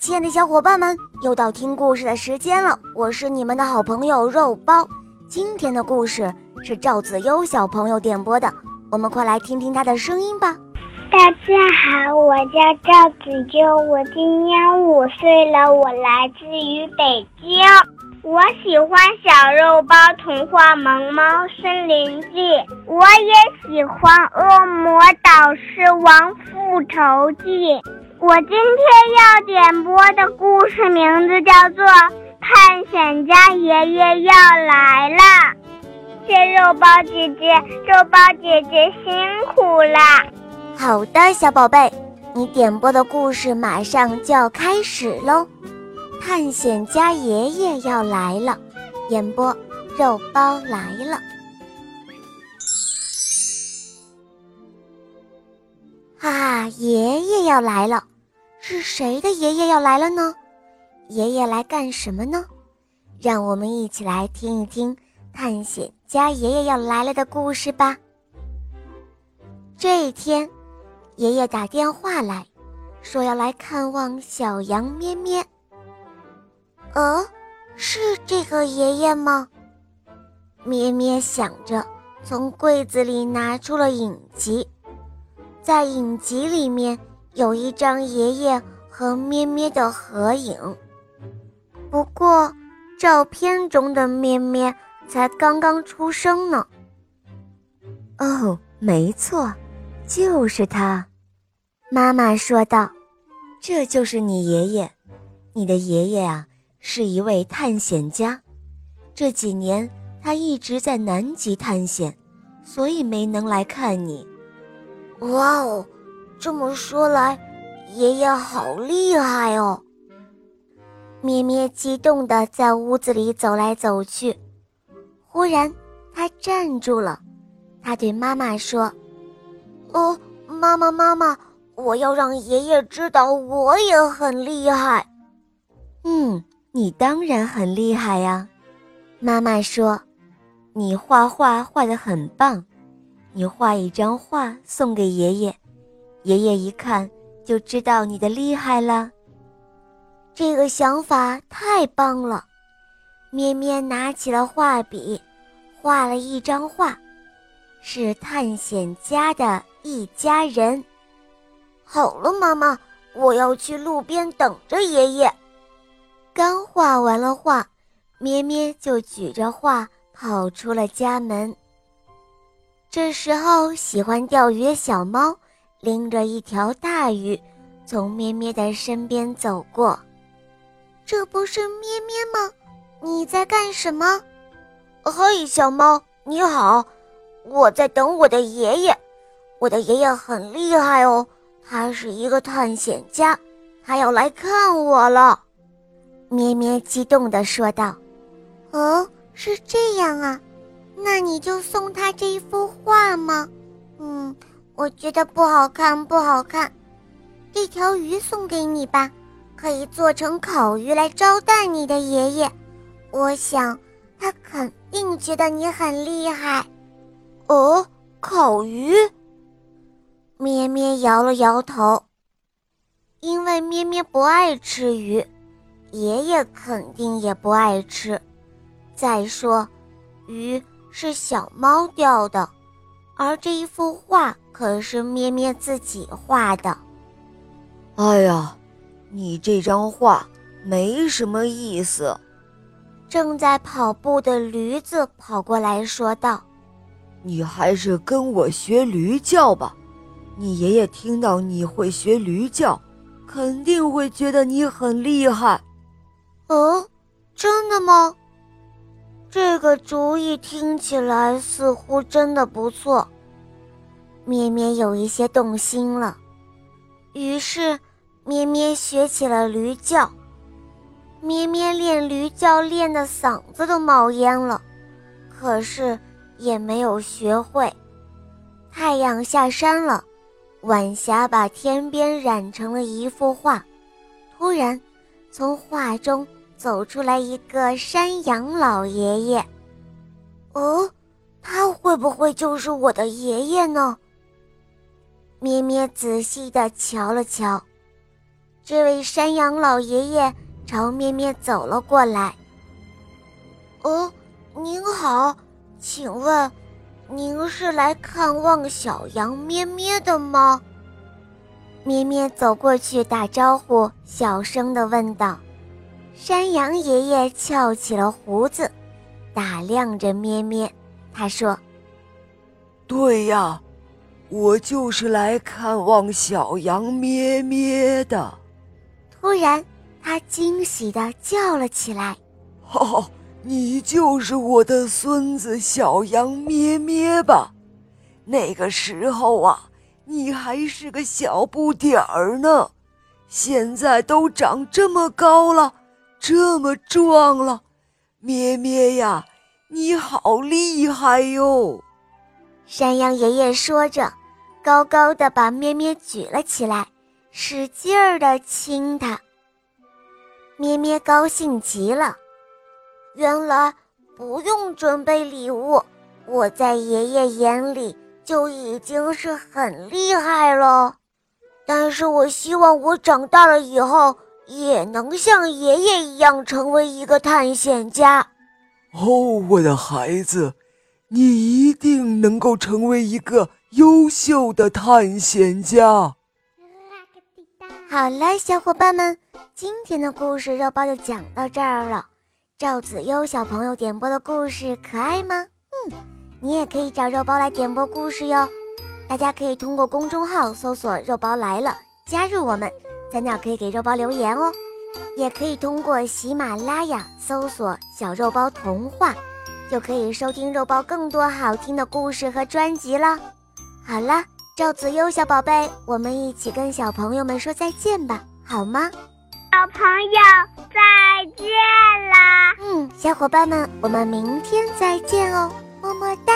亲爱的小伙伴们，又到听故事的时间了。我是你们的好朋友肉包。今天的故事是赵子悠小朋友点播的，我们快来听听他的声音吧。大家好，我叫赵子悠，我今年五岁了，我来自于北京。我喜欢《小肉包童话萌猫森林记》，我也喜欢《恶魔导师王复仇记》。我今天要点播的故事名字叫做《探险家爷爷要来了》。谢肉包姐姐，肉包姐姐辛苦啦！好的，小宝贝，你点播的故事马上就要开始喽。探险家爷爷要来了，演播肉包来了。啊，爷爷要来了。是谁的爷爷要来了呢？爷爷来干什么呢？让我们一起来听一听探险家爷爷要来了的故事吧。这一天，爷爷打电话来说要来看望小羊咩咩。呃，是这个爷爷吗？咩咩想着，从柜子里拿出了影集，在影集里面。有一张爷爷和咩咩的合影，不过照片中的咩咩才刚刚出生呢。哦，没错，就是他。妈妈说道：“这就是你爷爷，你的爷爷啊，是一位探险家。这几年他一直在南极探险，所以没能来看你。”哇哦！这么说来，爷爷好厉害哦！咩咩激动地在屋子里走来走去。忽然，他站住了。他对妈妈说：“哦，妈妈，妈妈，我要让爷爷知道我也很厉害。”“嗯，你当然很厉害呀。”妈妈说：“你画画画得很棒，你画一张画送给爷爷。”爷爷一看就知道你的厉害了，这个想法太棒了。咩咩拿起了画笔，画了一张画，是探险家的一家人。好了，妈妈，我要去路边等着爷爷。刚画完了画，咩咩就举着画跑出了家门。这时候，喜欢钓鱼的小猫。拎着一条大鱼，从咩咩的身边走过。这不是咩咩吗？你在干什么？嘿，小猫，你好，我在等我的爷爷。我的爷爷很厉害哦，他是一个探险家，他要来看我了。咩咩激动地说道：“哦，是这样啊，那你就送他这一幅画吗？嗯。”我觉得不好看，不好看。这条鱼送给你吧，可以做成烤鱼来招待你的爷爷。我想，他肯定觉得你很厉害。哦，烤鱼？咩咩摇了摇头，因为咩咩不爱吃鱼，爷爷肯定也不爱吃。再说，鱼是小猫钓的。而这一幅画可是咩咩自己画的。哎呀，你这张画没什么意思。正在跑步的驴子跑过来说道：“你还是跟我学驴叫吧。你爷爷听到你会学驴叫，肯定会觉得你很厉害。”哦，真的吗？这个主意听起来似乎真的不错。咩咩有一些动心了，于是咩咩学起了驴叫。咩咩练驴叫练的嗓子都冒烟了，可是也没有学会。太阳下山了，晚霞把天边染成了一幅画。突然，从画中。走出来一个山羊老爷爷，哦，他会不会就是我的爷爷呢？咩咩仔细地瞧了瞧，这位山羊老爷爷朝咩咩走了过来。哦，您好，请问您是来看望小羊咩咩的吗？咩咩走过去打招呼，小声的问道。山羊爷爷翘起了胡子，打量着咩咩，他说：“对呀。”我就是来看望小羊咩咩的。突然，他惊喜地叫了起来：“哦，你就是我的孙子小羊咩咩吧？那个时候啊，你还是个小不点儿呢，现在都长这么高了，这么壮了。咩咩呀，你好厉害哟！”山羊爷爷说着。高高的把咩咩举了起来，使劲儿的亲它。咩咩高兴极了，原来不用准备礼物，我在爷爷眼里就已经是很厉害了。但是我希望我长大了以后也能像爷爷一样成为一个探险家。哦，我的孩子，你一定能够成为一个。优秀的探险家。好了，小伙伴们，今天的故事肉包就讲到这儿了。赵子悠小朋友点播的故事可爱吗？嗯，你也可以找肉包来点播故事哟。大家可以通过公众号搜索“肉包来了”，加入我们，在那可以给肉包留言哦。也可以通过喜马拉雅搜索“小肉包童话”，就可以收听肉包更多好听的故事和专辑了。好了，赵子悠小宝贝，我们一起跟小朋友们说再见吧，好吗？小朋友再见啦！嗯，小伙伴们，我们明天再见哦，么么哒。